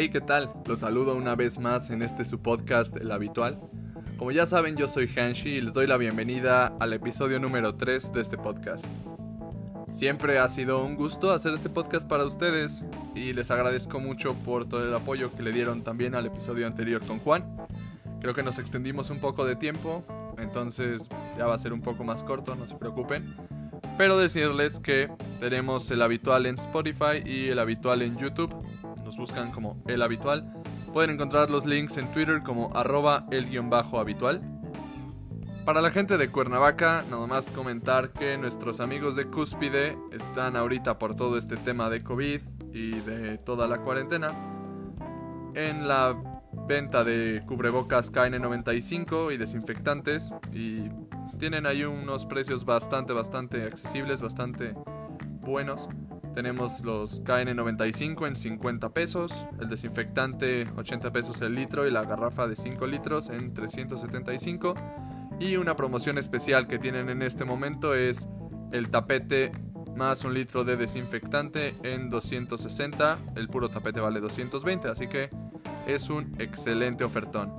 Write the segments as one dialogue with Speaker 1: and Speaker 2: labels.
Speaker 1: Hey, ¿qué tal? Los saludo una vez más en este su podcast, El Habitual. Como ya saben, yo soy Hanshi y les doy la bienvenida al episodio número 3 de este podcast. Siempre ha sido un gusto hacer este podcast para ustedes y les agradezco mucho por todo el apoyo que le dieron también al episodio anterior con Juan. Creo que nos extendimos un poco de tiempo, entonces ya va a ser un poco más corto, no se preocupen. Pero decirles que tenemos el habitual en Spotify y el habitual en YouTube. Buscan como el habitual. Pueden encontrar los links en Twitter como arroba el guion bajo habitual. Para la gente de Cuernavaca, nada más comentar que nuestros amigos de Cúspide están ahorita por todo este tema de COVID y de toda la cuarentena en la venta de cubrebocas KN95 y desinfectantes y tienen ahí unos precios bastante, bastante accesibles, bastante buenos. Tenemos los KN95 en 50 pesos, el desinfectante 80 pesos el litro y la garrafa de 5 litros en 375. Y una promoción especial que tienen en este momento es el tapete más un litro de desinfectante en 260. El puro tapete vale 220, así que es un excelente ofertón.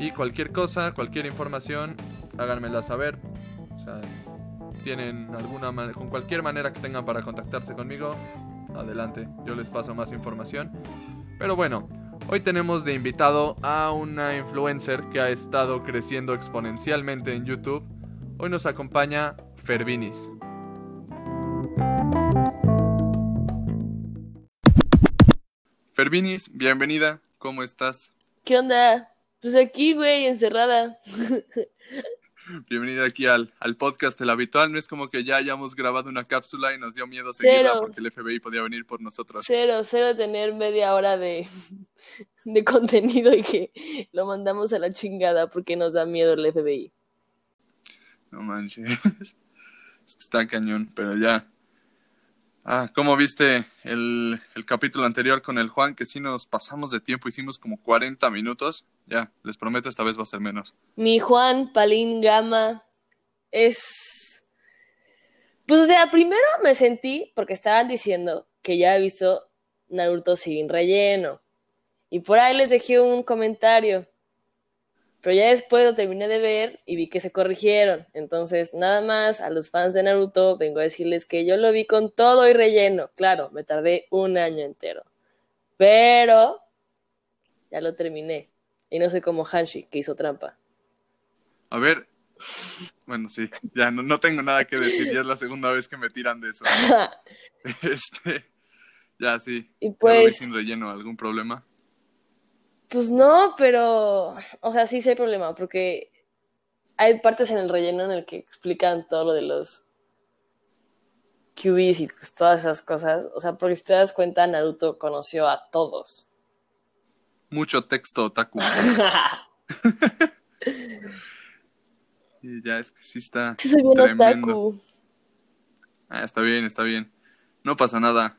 Speaker 1: Y cualquier cosa, cualquier información, háganmela saber. O sea, tienen alguna con cualquier manera que tengan para contactarse conmigo, adelante, yo les paso más información. Pero bueno, hoy tenemos de invitado a una influencer que ha estado creciendo exponencialmente en YouTube. Hoy nos acompaña Fervinis. Fervinis, bienvenida, ¿cómo estás?
Speaker 2: ¿Qué onda? Pues aquí, güey, encerrada.
Speaker 1: Bienvenida aquí al, al podcast El Habitual. No es como que ya hayamos grabado una cápsula y nos dio miedo seguirla porque el FBI podía venir por nosotros.
Speaker 2: Cero, cero tener media hora de, de contenido y que lo mandamos a la chingada porque nos da miedo el FBI.
Speaker 1: No manches. Está cañón, pero ya. Ah, ¿cómo viste el, el, capítulo anterior con el Juan? Que sí nos pasamos de tiempo, hicimos como 40 minutos. Ya, les prometo, esta vez va a ser menos.
Speaker 2: Mi Juan Palín Gama es... Pues o sea, primero me sentí, porque estaban diciendo que ya he visto Naruto sin relleno. Y por ahí les dejé un comentario. Pero ya después lo terminé de ver y vi que se corrigieron. Entonces, nada más a los fans de Naruto vengo a decirles que yo lo vi con todo y relleno. Claro, me tardé un año entero. Pero ya lo terminé. Y no soy como Hanshi, que hizo trampa.
Speaker 1: A ver. Bueno, sí, ya no, no tengo nada que decir. Ya es la segunda vez que me tiran de eso. este. Ya, sí.
Speaker 2: Y pues.
Speaker 1: sin relleno, ¿algún problema?
Speaker 2: Pues no, pero, o sea, sí, sí hay problema, porque hay partes en el relleno en el que explican todo lo de los QBs y pues todas esas cosas. O sea, porque si te das cuenta, Naruto conoció a todos.
Speaker 1: Mucho texto, otaku. y ya es que sí está.
Speaker 2: Sí, soy bien otaku.
Speaker 1: Ah, está bien, está bien. No pasa nada.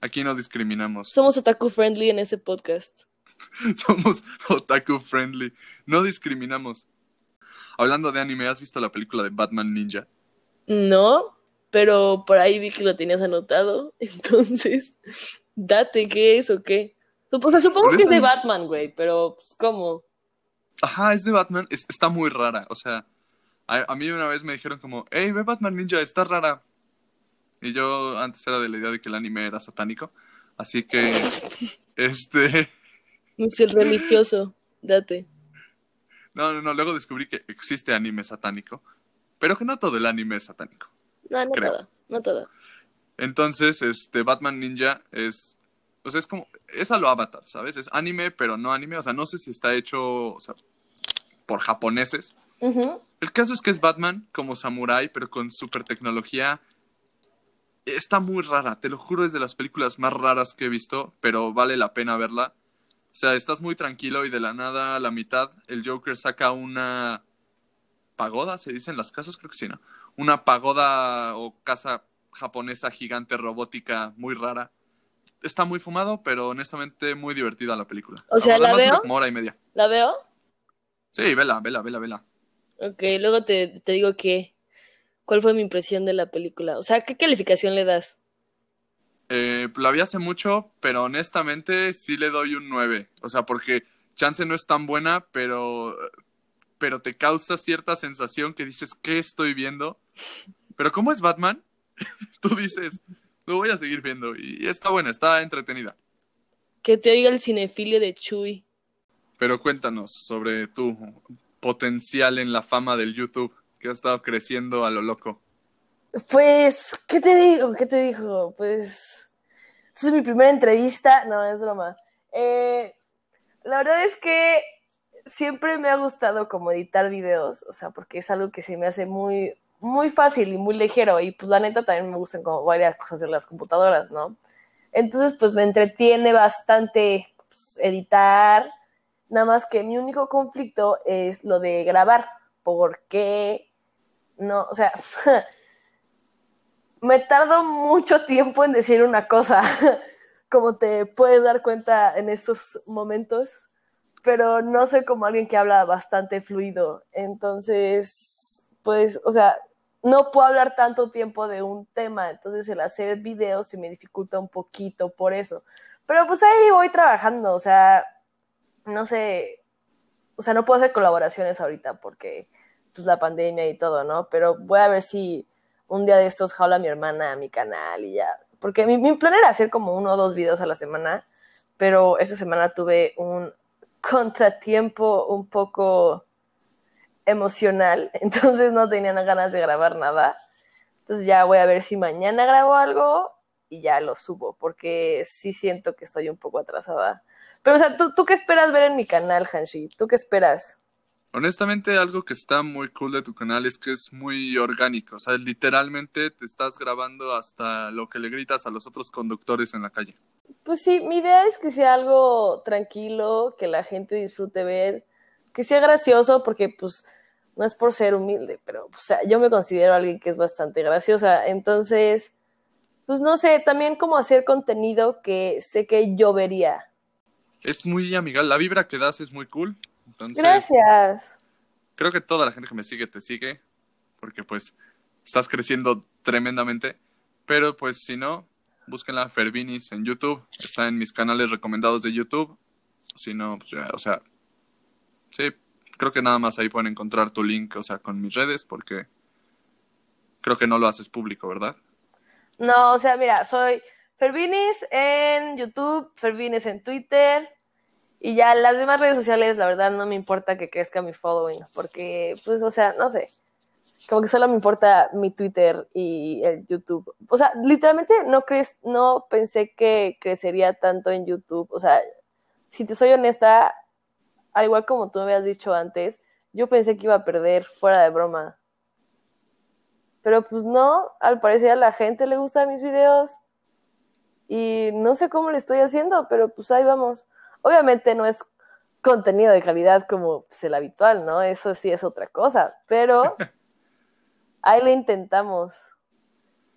Speaker 1: Aquí no discriminamos.
Speaker 2: Somos otaku friendly en este podcast.
Speaker 1: Somos otaku friendly. No discriminamos. Hablando de anime, ¿has visto la película de Batman Ninja?
Speaker 2: No, pero por ahí vi que lo tenías anotado. Entonces, date, ¿qué es o qué? O sea, supongo que es de Batman, güey, pero pues, ¿cómo?
Speaker 1: Ajá, es de Batman. está muy rara. O sea, a, a, mí una vez me dijeron como, hey, ve Batman Ninja, está rara. Y yo antes era de la idea de que el anime era satánico. Así que, este...
Speaker 2: Un ser religioso, date.
Speaker 1: No, no, no, luego descubrí que existe anime satánico, pero que no todo el anime es satánico.
Speaker 2: No, no todo, no todo.
Speaker 1: Entonces, este, Batman Ninja es, o sea, es como, es a lo Avatar, ¿sabes? Es anime, pero no anime, o sea, no sé si está hecho, o sea, por japoneses. El caso es que es Batman como samurai, pero con super tecnología. Está muy rara, te lo juro, es de las películas más raras que he visto, pero vale la pena verla. O sea, estás muy tranquilo y de la nada a la mitad el Joker saca una pagoda, se dicen las casas, creo que sí, ¿no? Una pagoda o casa japonesa gigante robótica muy rara. Está muy fumado, pero honestamente muy divertida la película.
Speaker 2: O sea, ¿la veo?
Speaker 1: Como hora y media.
Speaker 2: ¿La veo?
Speaker 1: Sí, vela, vela, vela, vela.
Speaker 2: Ok, luego te, te digo que... ¿Cuál fue mi impresión de la película? O sea, ¿qué calificación le das?
Speaker 1: Eh, la vi hace mucho, pero honestamente sí le doy un 9. O sea, porque Chance no es tan buena, pero, pero te causa cierta sensación que dices, ¿qué estoy viendo? Pero ¿cómo es Batman? Tú dices, lo voy a seguir viendo. Y está buena, está entretenida.
Speaker 2: Que te oiga el cinefilio de Chuy.
Speaker 1: Pero cuéntanos sobre tu potencial en la fama del YouTube, que ha estado creciendo a lo loco.
Speaker 2: Pues, ¿qué te digo? ¿Qué te dijo? Pues, esta es mi primera entrevista. No, es broma. Eh, la verdad es que siempre me ha gustado como editar videos, o sea, porque es algo que se me hace muy, muy fácil y muy ligero. Y pues la neta también me gustan como varias cosas de las computadoras, ¿no? Entonces, pues me entretiene bastante pues, editar. Nada más que mi único conflicto es lo de grabar. Porque no, o sea, me tardo mucho tiempo en decir una cosa, como te puedes dar cuenta en estos momentos, pero no soy como alguien que habla bastante fluido. Entonces, pues, o sea, no puedo hablar tanto tiempo de un tema, entonces el hacer videos se me dificulta un poquito por eso. Pero pues ahí voy trabajando, o sea, no sé, o sea, no puedo hacer colaboraciones ahorita porque pues la pandemia y todo, ¿no? Pero voy a ver si un día de estos jala a mi hermana a mi canal y ya. Porque mi, mi plan era hacer como uno o dos videos a la semana, pero esta semana tuve un contratiempo un poco emocional, entonces no tenía ganas de grabar nada. Entonces ya voy a ver si mañana grabo algo y ya lo subo, porque sí siento que estoy un poco atrasada. Pero, o sea, ¿tú, ¿tú qué esperas ver en mi canal, Hanshi? ¿Tú qué esperas?
Speaker 1: Honestamente, algo que está muy cool de tu canal es que es muy orgánico. O sea, literalmente te estás grabando hasta lo que le gritas a los otros conductores en la calle.
Speaker 2: Pues sí, mi idea es que sea algo tranquilo, que la gente disfrute ver, que sea gracioso, porque pues no es por ser humilde, pero o sea, yo me considero alguien que es bastante graciosa. Entonces, pues no sé, también como hacer contenido que sé que yo vería.
Speaker 1: Es muy amigable. La vibra que das es muy cool. Entonces,
Speaker 2: Gracias.
Speaker 1: creo que toda la gente que me sigue te sigue, porque pues estás creciendo tremendamente. Pero pues si no, búsquenla Fervinis en YouTube. Está en mis canales recomendados de YouTube. Si no, pues ya, o sea, sí, creo que nada más ahí pueden encontrar tu link, o sea, con mis redes, porque creo que no lo haces público, ¿verdad?
Speaker 2: No, o sea, mira, soy Fervinis en YouTube, Fervinis en Twitter y ya las demás redes sociales, la verdad no me importa que crezca mi following, porque, pues, o sea, no sé, como que solo me importa mi Twitter y el YouTube. O sea, literalmente no crees, no pensé que crecería tanto en YouTube. O sea, si te soy honesta, al igual como tú me habías dicho antes, yo pensé que iba a perder fuera de broma. Pero pues no, al parecer a la gente le gustan mis videos y no sé cómo le estoy haciendo, pero pues ahí vamos. Obviamente no es contenido de calidad como pues, el habitual, ¿no? Eso sí es otra cosa, pero ahí le intentamos.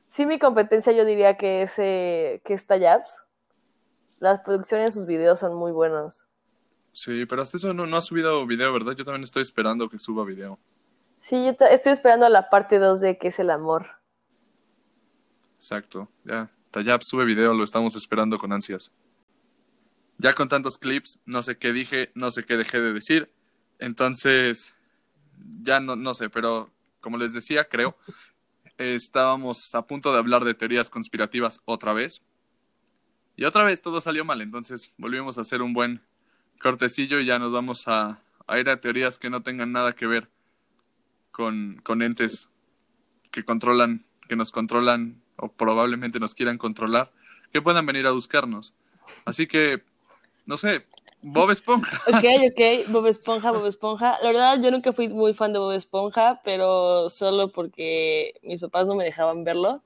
Speaker 2: Sí, mi competencia yo diría que es, eh, que es Tallaps. Las producciones de sus videos son muy buenos.
Speaker 1: Sí, pero hasta eso no, no ha subido video, ¿verdad? Yo también estoy esperando que suba video.
Speaker 2: Sí, yo estoy esperando a la parte 2 de que es el amor.
Speaker 1: Exacto, ya. Tayab sube video, lo estamos esperando con ansias. Ya con tantos clips, no sé qué dije, no sé qué dejé de decir. Entonces, ya no, no sé, pero como les decía, creo, estábamos a punto de hablar de teorías conspirativas otra vez. Y otra vez todo salió mal, entonces volvimos a hacer un buen cortecillo y ya nos vamos a, a ir a teorías que no tengan nada que ver con, con entes que controlan, que nos controlan o probablemente nos quieran controlar, que puedan venir a buscarnos. Así que, no sé, Bob Esponja.
Speaker 2: Ok, ok, Bob Esponja, Bob Esponja. La verdad, yo nunca fui muy fan de Bob Esponja, pero solo porque mis papás no me dejaban verlo.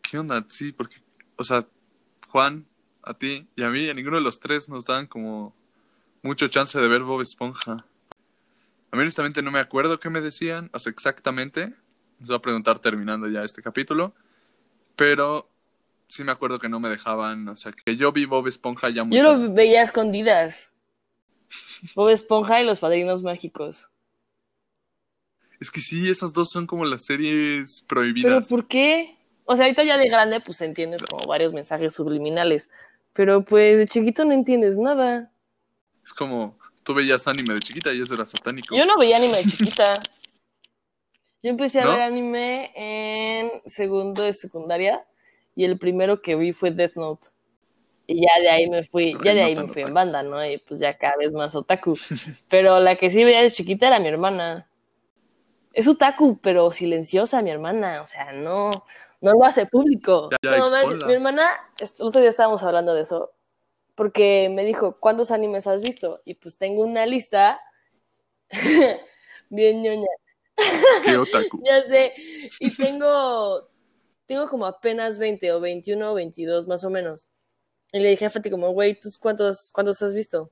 Speaker 1: ¿Qué onda? Sí, porque, o sea, Juan, a ti y a mí, a ninguno de los tres nos dan como mucho chance de ver Bob Esponja. A mí honestamente no me acuerdo qué me decían, o sea, exactamente. Les voy a preguntar terminando ya este capítulo. Pero sí me acuerdo que no me dejaban, o sea, que yo vi Bob Esponja ya muy
Speaker 2: Yo
Speaker 1: tarde.
Speaker 2: lo veía a escondidas. Bob Esponja y los padrinos mágicos.
Speaker 1: Es que sí, esas dos son como las series
Speaker 2: ¿Pero
Speaker 1: prohibidas.
Speaker 2: por qué? O sea, ahorita ya de grande, pues entiendes como varios mensajes subliminales. Pero pues de chiquito no entiendes nada.
Speaker 1: Es como, tú veías anime de chiquita y eso era satánico.
Speaker 2: Yo no veía anime de chiquita. Yo empecé a
Speaker 1: ¿No?
Speaker 2: ver anime en segundo de secundaria y el primero que vi fue Death Note. Y ya de ahí me fui, ya de ahí me fui en banda, ¿no? Y pues ya cada vez más otaku. Pero la que sí veía de chiquita era mi hermana. Es otaku, pero silenciosa mi hermana. O sea, no, no lo hace público.
Speaker 1: Ya, ya,
Speaker 2: No, mi hermana, el otro día estábamos hablando de eso, porque me dijo, ¿cuántos animes has visto? Y pues tengo una lista bien ñoña.
Speaker 1: Qué otaku.
Speaker 2: Ya sé. Y tengo, tengo como apenas 20 o 21 o 22 más o menos. Y le dije a Fati como, güey, ¿tú cuántos, cuántos has visto?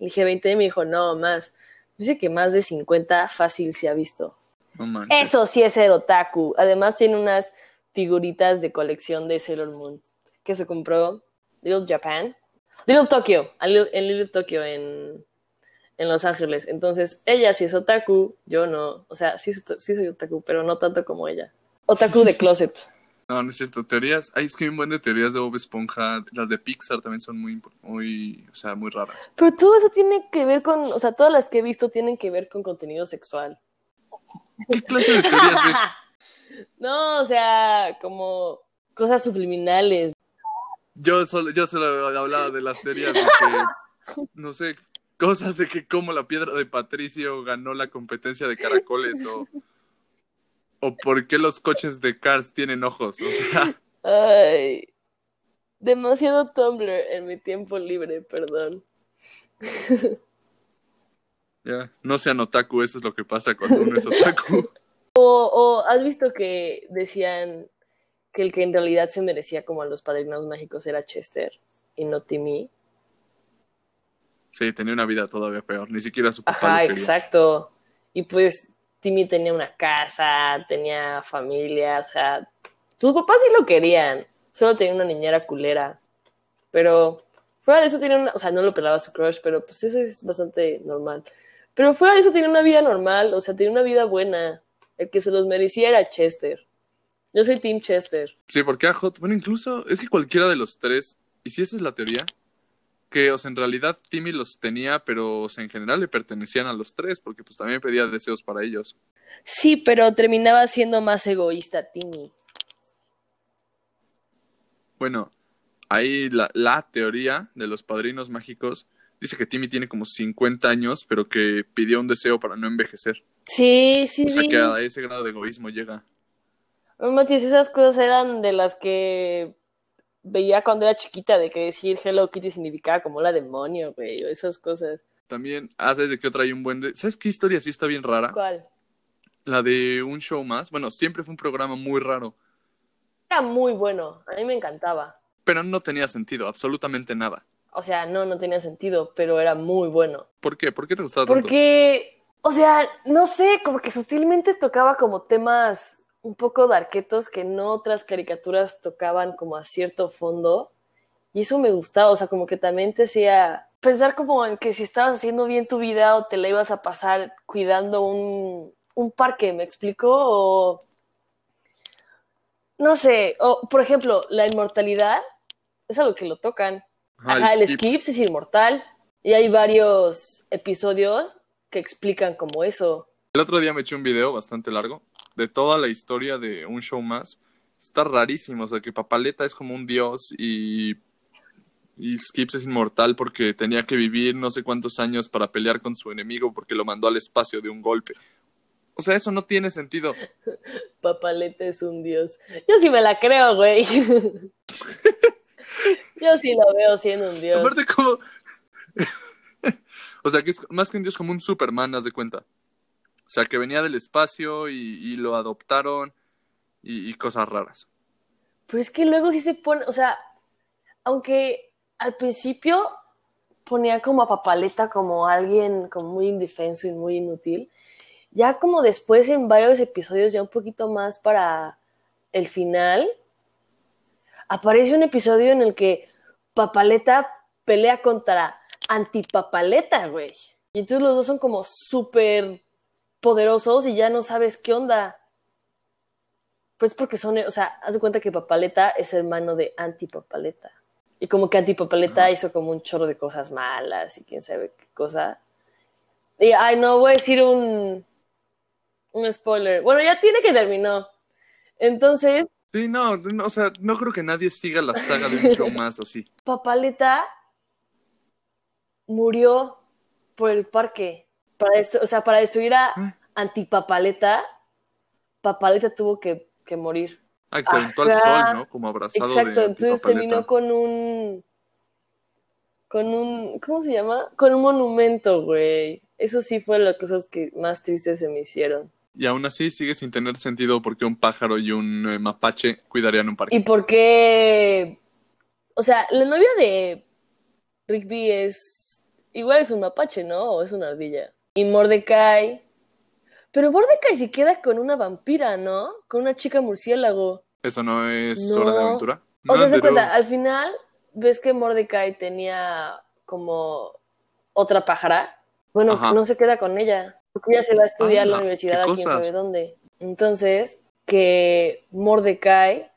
Speaker 2: Le dije 20 y me dijo, no, más. Dice que más de 50 fácil se ha visto.
Speaker 1: No.
Speaker 2: Eso sí es ser otaku. Además tiene unas figuritas de colección de Sailor Moon que se compró Little Japan. Little Tokyo, en Little Tokyo en, en Los Ángeles. Entonces, ella sí es otaku, yo no. O sea, sí, sí soy otaku, pero no tanto como ella. Otaku de closet.
Speaker 1: No, no es cierto. Teorías, hay es que hay un buen de teorías de Bob Esponja. Las de Pixar también son muy, muy, o sea, muy raras.
Speaker 2: Pero todo eso tiene que ver con, o sea, todas las que he visto tienen que ver con contenido sexual.
Speaker 1: ¿Qué clase de teorías ves?
Speaker 2: No, o sea, como cosas subliminales.
Speaker 1: Yo solo, yo solo hablaba de las teorías de que, no sé, cosas de que como la piedra de Patricio ganó la competencia de caracoles o, o por qué los coches de Cars tienen ojos. O sea,
Speaker 2: Ay, demasiado Tumblr en mi tiempo libre, perdón.
Speaker 1: ya, no sean otaku, eso es lo que pasa cuando uno es otaku.
Speaker 2: O, o has visto que decían que el que en realidad se merecía como a los padrinos mágicos era Chester y no Timmy.
Speaker 1: Sí, tenía una vida todavía peor, ni siquiera su papá
Speaker 2: Ajá,
Speaker 1: lo
Speaker 2: exacto. Y pues Timmy tenía una casa, tenía familia, o sea, sus papás sí lo querían, solo tenía una niñera culera. Pero fuera de eso tenía una, o sea, no lo pelaba su crush, pero pues eso es bastante normal. Pero fuera de eso tenía una vida normal, o sea, tenía una vida buena. El que se los merecía era Chester. Yo soy Team Chester.
Speaker 1: Sí, porque a Hot, bueno, incluso es que cualquiera de los tres, y si esa es la teoría, que, o sea, en realidad Timmy los tenía, pero, o sea, en general le pertenecían a los tres, porque pues también pedía deseos para ellos.
Speaker 2: Sí, pero terminaba siendo más egoísta Timmy.
Speaker 1: Bueno, ahí la, la teoría de los padrinos mágicos dice que Timmy tiene como 50 años, pero que pidió un deseo para no envejecer.
Speaker 2: Sí, sí,
Speaker 1: O sea,
Speaker 2: sí.
Speaker 1: que a ese grado de egoísmo llega.
Speaker 2: No esas cosas eran de las que veía cuando era chiquita, de que decir Hello Kitty significaba como la demonio, güey, o esas cosas.
Speaker 1: También, hace de que otra hay un buen de... ¿Sabes qué historia sí está bien rara?
Speaker 2: ¿Cuál?
Speaker 1: La de un show más. Bueno, siempre fue un programa muy raro,
Speaker 2: Era muy bueno, a mí me encantaba.
Speaker 1: pero no tenía sentido, absolutamente nada.
Speaker 2: O sea, no, no tenía sentido, pero era muy bueno.
Speaker 1: ¿Por qué? ¿Por qué te gustaba tanto?
Speaker 2: Porque, o sea, no sé, como que sutilmente tocaba como temas un poco darquetos que no otras caricaturas tocaban como a cierto fondo. Y eso me gustaba, o sea, como que también te hacía pensar como en que si estabas haciendo bien tu vida o te la ibas a pasar cuidando un, un parque, ¿me explico? O, no sé, o por ejemplo, la inmortalidad es algo que lo tocan.
Speaker 1: Ajá,
Speaker 2: Ajá, el
Speaker 1: Skips.
Speaker 2: Skips es inmortal. Y hay varios episodios que explican como eso.
Speaker 1: El otro día me eché un video bastante largo de toda la historia de un show más. Está rarísimo, o sea, que Papaleta es como un dios y, y Skips es inmortal porque tenía que vivir no sé cuántos años para pelear con su enemigo porque lo mandó al espacio de un golpe. O sea, eso no tiene sentido.
Speaker 2: Papalete es un dios. Yo sí me la creo, güey. Yo sí lo veo siendo un dios.
Speaker 1: Aparte, como. o sea, que es más que un dios, como un Superman, haz de cuenta. O sea, que venía del espacio y, lo adoptaron y, y cosas raras.
Speaker 2: Pero es que luego sí se pone, o sea, aunque al principio ponía como a Papaleta como alguien como muy indefenso y muy inútil, ya como después en varios episodios, ya un poquito más para el final, aparece un episodio en el que Papaleta pelea contra Antipapaleta, güey. Y entonces los dos son como súper poderosos y ya no sabes qué onda. Pues porque son, o sea, haz de cuenta que Papaleta es hermano de Antipapaleta. Y como que Antipapaleta
Speaker 1: Ajá.
Speaker 2: hizo como un chorro de cosas malas y quién sabe qué cosa. Y, ay, no, voy a decir un, un spoiler. Bueno, ya tiene que terminó. Entonces,
Speaker 1: Sí, no, no, o sea, no creo que nadie siga la saga de un show más así.
Speaker 2: Papaleta murió por el parque. Para destru- o sea, para destruir a
Speaker 1: Ah.
Speaker 2: Antipapaleta, Papaleta tuvo que, que morir.
Speaker 1: Ah, que se aventó al sol, ¿no? Como abrazado
Speaker 2: Exacto,
Speaker 1: de
Speaker 2: entonces terminó con un. con un. ¿Cómo se llama? Con un monumento, güey. Eso sí fue las cosas que más tristes se me hicieron.
Speaker 1: Y aún así sigue sin tener sentido porque un pájaro y un eh, mapache cuidarían un parque.
Speaker 2: ¿Y por qué? O sea, la novia de Rigby es. Igual es un mapache, ¿no? O es una ardilla. Y Mordecai. Pero Mordecai se queda con una vampira, ¿no? Con una chica murciélago.
Speaker 1: ¿Eso no es
Speaker 2: No.
Speaker 1: hora de aventura?
Speaker 2: O sea, se cuenta, al final ves que Mordecai tenía como otra pájara. Bueno,
Speaker 1: Ajá.
Speaker 2: no se queda con ella, porque ella se va a estudiar a la
Speaker 1: Ah,
Speaker 2: universidad a quién sabe dónde. Entonces, que Mordecai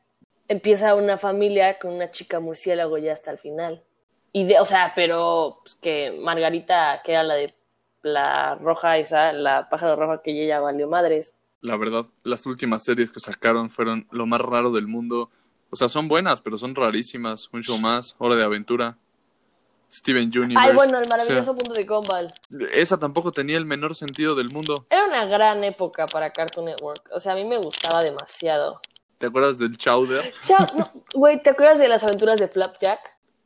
Speaker 2: empieza una familia con una chica murciélago ya hasta el final. Y de, o sea, pero pues, que Margarita, que era la de la roja esa, la pájaro roja que ella valió madres.
Speaker 1: La verdad, las últimas series que sacaron fueron lo más raro del mundo. O sea, son buenas, pero son rarísimas. Un show más, Hora de Aventura, Steven Universe.
Speaker 2: Ay, bueno, el
Speaker 1: O sea,
Speaker 2: maravilloso punto de Gumball.
Speaker 1: esa tampoco tenía el menor sentido del mundo.
Speaker 2: Era una gran época para Cartoon Network. O sea, a mí me gustaba demasiado.
Speaker 1: ¿Te acuerdas del Chowder?
Speaker 2: No, güey, ¿te acuerdas de las aventuras de Flapjack?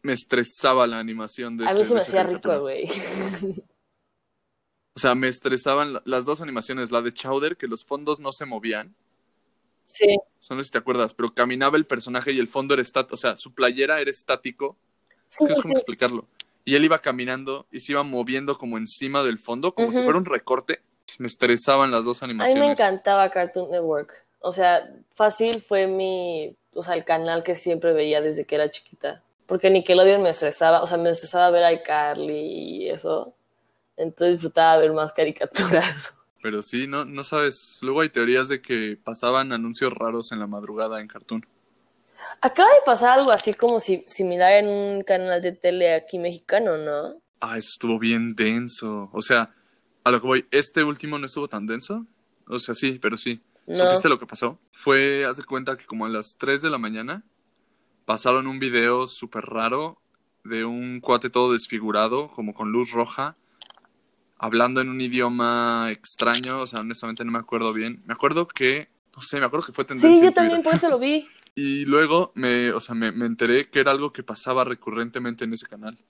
Speaker 1: Me estresaba la animación de
Speaker 2: A
Speaker 1: ese
Speaker 2: mí se me hacía rico, güey.
Speaker 1: O sea, me estresaban la- las dos animaciones. La de Chowder, que los fondos no se movían.
Speaker 2: Sí.
Speaker 1: Son no sé si te acuerdas, pero caminaba el personaje y el fondo era estático. O sea, su playera era estático.
Speaker 2: Sí,
Speaker 1: Es que cómo
Speaker 2: sí.
Speaker 1: explicarlo. Y él iba caminando y se iba moviendo como encima del fondo, como si fuera un recorte. Me estresaban las dos
Speaker 2: A mí
Speaker 1: animaciones.
Speaker 2: me encantaba Cartoon Network. O sea, fácil fue mi, o sea, el canal que siempre veía desde que era chiquita. Porque Nickelodeon me estresaba, o sea, me estresaba ver a iCarly y eso. Entonces disfrutaba ver más caricaturas.
Speaker 1: Pero sí, no, no sabes. Luego hay teorías de que pasaban anuncios raros en la madrugada en Cartoon.
Speaker 2: Acaba de pasar algo así como si, similar en un canal de tele aquí mexicano, ¿no?
Speaker 1: Ah, eso estuvo bien denso. O sea, a lo que voy, este último no estuvo tan denso. O sea, sí, pero sí.
Speaker 2: No.
Speaker 1: ¿Supiste lo que pasó? Fue, haz de cuenta que como a las 3 de la mañana pasaron un video súper raro de un cuate todo desfigurado, como con luz roja, hablando en un idioma extraño. O sea, honestamente no me acuerdo bien. Me acuerdo que, no sé, me acuerdo que fue tendencia
Speaker 2: Sí, yo también por eso lo vi.
Speaker 1: Y luego me, o sea, me, me enteré que era algo que pasaba recurrentemente en ese canal.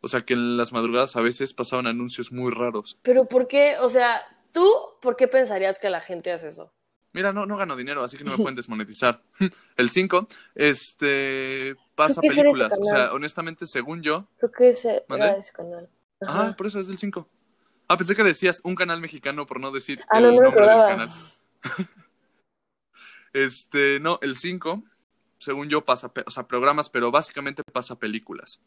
Speaker 1: O sea, que en las madrugadas a veces pasaban anuncios muy raros.
Speaker 2: Pero ¿por qué? O sea, ¿tú por qué pensarías que la gente hace eso?
Speaker 1: Mira, no, no gano dinero, así que no me pueden desmonetizar. El 5, este, pasa películas. O sea, honestamente, según yo,
Speaker 2: Creo que ese era ese canal. Ajá.
Speaker 1: ah, por eso es del 5. Ah, pensé que decías un canal mexicano por no decir
Speaker 2: Ah,
Speaker 1: el
Speaker 2: no, no
Speaker 1: nombre del canal. Este, no, el 5, según yo, pasa, o sea, programas, pero básicamente pasa películas.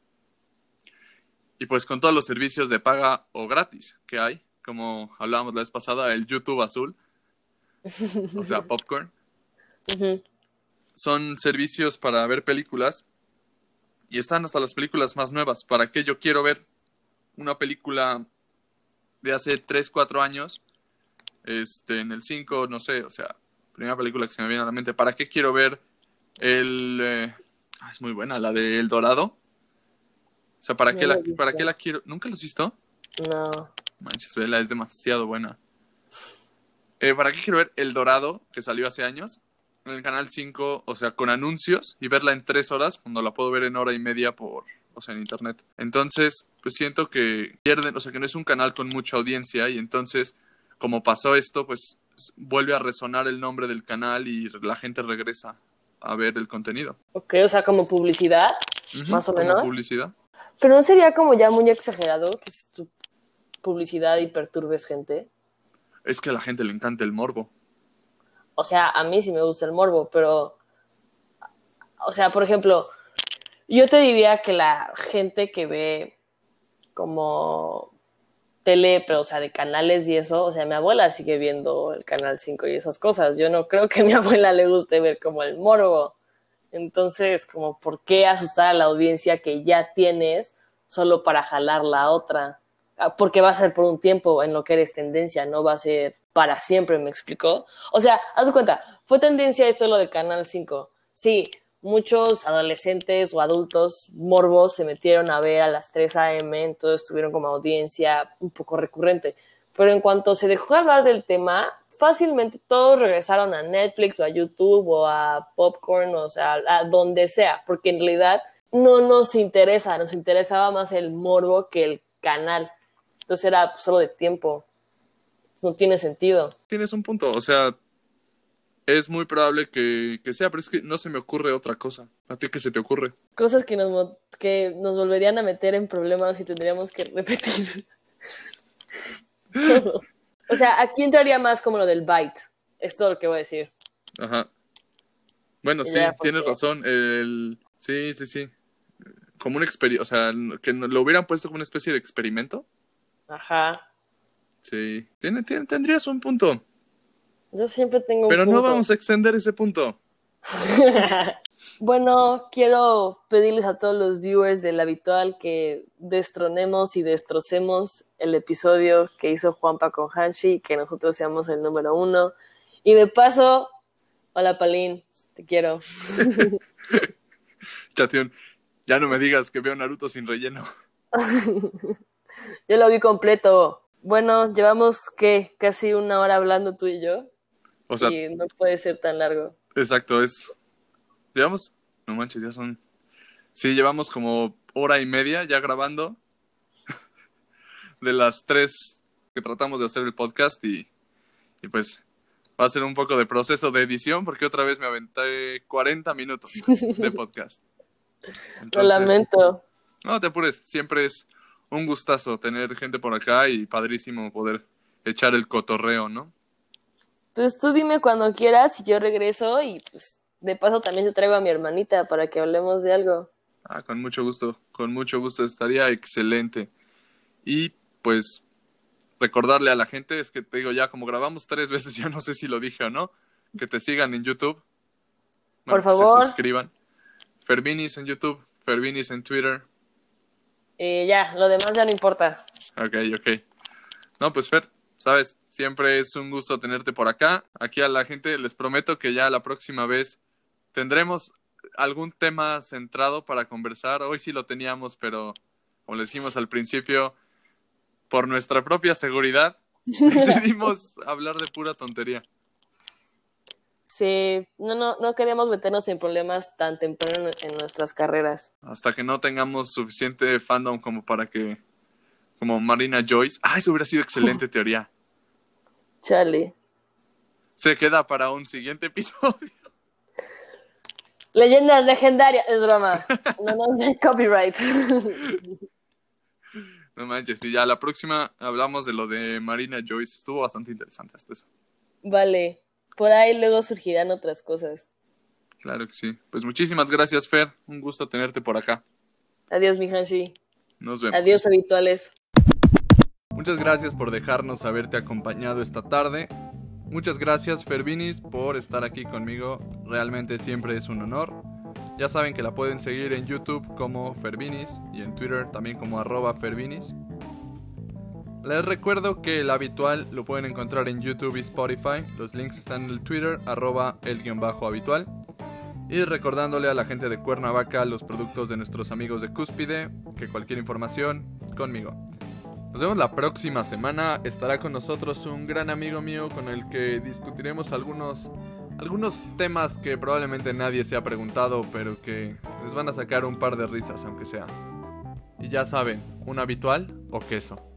Speaker 1: Y pues con todos los servicios de paga o gratis que hay, como hablábamos la vez pasada, el YouTube azul, o sea, Popcorn, son servicios para ver películas y están hasta las películas más nuevas. ¿Para qué yo quiero ver una película de hace 3, 4 años? Este, en el 5, no sé, o sea, primera película que se me viene a la mente. ¿Para qué quiero ver el... eh, ah, es muy buena, la de El Dorado? O sea, ¿para,
Speaker 2: No
Speaker 1: qué
Speaker 2: la.
Speaker 1: ¿para qué la quiero? ¿Nunca la has visto?
Speaker 2: No.
Speaker 1: Manches, vela, es demasiado buena. Eh, ¿Para qué quiero ver El Dorado, que salió hace años? En el canal 5, o sea, con anuncios y verla en tres horas, cuando la puedo ver en hora y media por, o sea, en internet. Entonces, pues siento que pierden, o sea, que no es un canal con mucha audiencia y entonces, como pasó esto, pues vuelve a resonar el nombre del canal y la gente regresa a ver el contenido.
Speaker 2: Ok, o sea, como publicidad. Más o
Speaker 1: como
Speaker 2: menos.
Speaker 1: publicidad.
Speaker 2: Pero no sería como ya muy exagerado que es tu publicidad y perturbes gente.
Speaker 1: Es que a la gente le encanta el morbo.
Speaker 2: O sea, a mí sí me gusta el morbo, pero. O sea, por ejemplo, yo te diría que la gente que ve como tele, pero o sea, de canales y eso, o sea, mi abuela sigue viendo el canal 5 y esas cosas. Yo no creo que a mi abuela le guste ver como el morbo. Entonces, como, ¿por qué asustar a la audiencia que ya tienes solo para jalar la otra? Ah, porque va a ser por un tiempo en lo que eres tendencia, no va a ser para siempre, ¿me explicó? O sea, haz cuenta, fue tendencia esto lo del Canal 5. Sí, muchos adolescentes o adultos morbos se metieron a ver a las 3 a.m., entonces tuvieron como audiencia un poco recurrente. Pero en cuanto se dejó de hablar del tema, fácilmente todos regresaron a Netflix o a YouTube o a Popcorn, o sea, a donde sea, porque en realidad no nos interesa, nos interesaba más el morbo que el canal. Entonces era solo de tiempo. No tiene sentido.
Speaker 1: Tienes un punto, o sea, es muy probable que, sea, pero es que no se me ocurre otra cosa. ¿A ti qué se te ocurre?
Speaker 2: Cosas que nos, que nos volverían a meter en problemas y tendríamos que repetir. O sea, aquí entraría más como lo del byte. Es todo lo que voy a decir.
Speaker 1: Ajá. Bueno, sí, tienes razón. El... Sí, sí, sí. Como un experimento, o sea, que lo hubieran puesto como una especie de experimento.
Speaker 2: Ajá.
Speaker 1: Sí, Tiene, tendrías un punto.
Speaker 2: Yo siempre tengo un
Speaker 1: Pero no vamos a extender ese punto.
Speaker 2: bueno, quiero pedirles a todos los viewers del habitual que destronemos y destrocemos el episodio que hizo Juanpa con Hanshi, que nosotros seamos el número uno. Y de paso, hola Palín, te quiero.
Speaker 1: Chación, ya no me digas que veo Naruto sin relleno.
Speaker 2: Yo lo vi completo. Bueno, llevamos que casi una hora hablando tú y yo. O sea, y no puede ser tan largo.
Speaker 1: Exacto, es. Llevamos. No manches, ya son. Sí, llevamos como hora y media ya grabando. de las tres que tratamos de hacer el podcast y, y pues va a ser un poco de proceso de edición porque otra vez me aventé 40 minutos de podcast.
Speaker 2: Lo lamento.
Speaker 1: No te apures, siempre es un gustazo tener gente por acá y padrísimo poder echar el cotorreo, ¿no?
Speaker 2: Pues tú dime cuando quieras y yo regreso y pues de paso también te traigo a mi hermanita para que hablemos de algo.
Speaker 1: Ah, con mucho gusto, con mucho gusto, estaría excelente. Y pues recordarle a la gente, es que te digo ya, como grabamos tres veces, ya no sé si lo dije o no, que te sigan en YouTube.
Speaker 2: Por favor.
Speaker 1: Se suscriban. Fervinis en YouTube, Fervinis en Twitter.
Speaker 2: Y ya, lo demás ya no importa.
Speaker 1: Ok, ok. No, pues Fer, Sabes, siempre es un gusto tenerte por acá. Aquí a la gente les prometo que ya la próxima vez tendremos algún tema centrado para conversar. Hoy sí lo teníamos, pero como les dijimos al principio, por nuestra propia seguridad, decidimos hablar de pura tontería.
Speaker 2: Sí, no, no, no queríamos meternos en problemas tan temprano en nuestras carreras.
Speaker 1: Hasta que no tengamos suficiente fandom como para que, como Marina Joyce. Ah, eso hubiera sido excelente teoría.
Speaker 2: Chale.
Speaker 1: Se queda para un siguiente episodio.
Speaker 2: Leyendas legendarias, es broma. No, no, copyright.
Speaker 1: No manches, y ya la próxima hablamos de lo de Marina Joyce. Estuvo bastante interesante hasta eso.
Speaker 2: Vale, por ahí luego surgirán otras cosas.
Speaker 1: Claro que sí. Pues muchísimas gracias, Fer. Un gusto tenerte por acá.
Speaker 2: Adiós, mi Hanshi.
Speaker 1: Nos vemos.
Speaker 2: Adiós, habituales.
Speaker 1: Muchas gracias por dejarnos haberte acompañado esta tarde. Muchas gracias Fervinis por estar aquí conmigo. Realmente siempre es un honor. Ya saben que la pueden seguir en YouTube como Fervinis y en Twitter también como Fervinis. Les recuerdo que el habitual lo pueden encontrar en YouTube y Spotify. Los links están en el Twitter arroba el guion bajo habitual. Y recordándole a la gente de Cuernavaca los productos de nuestros amigos de Cúspide, que cualquier información conmigo. Nos vemos la próxima semana. Estará con nosotros un gran amigo mío con el que discutiremos algunos, algunos temas que probablemente nadie se ha preguntado, pero que les van a sacar un par de risas, aunque sea. Y ya saben, un habitual o queso.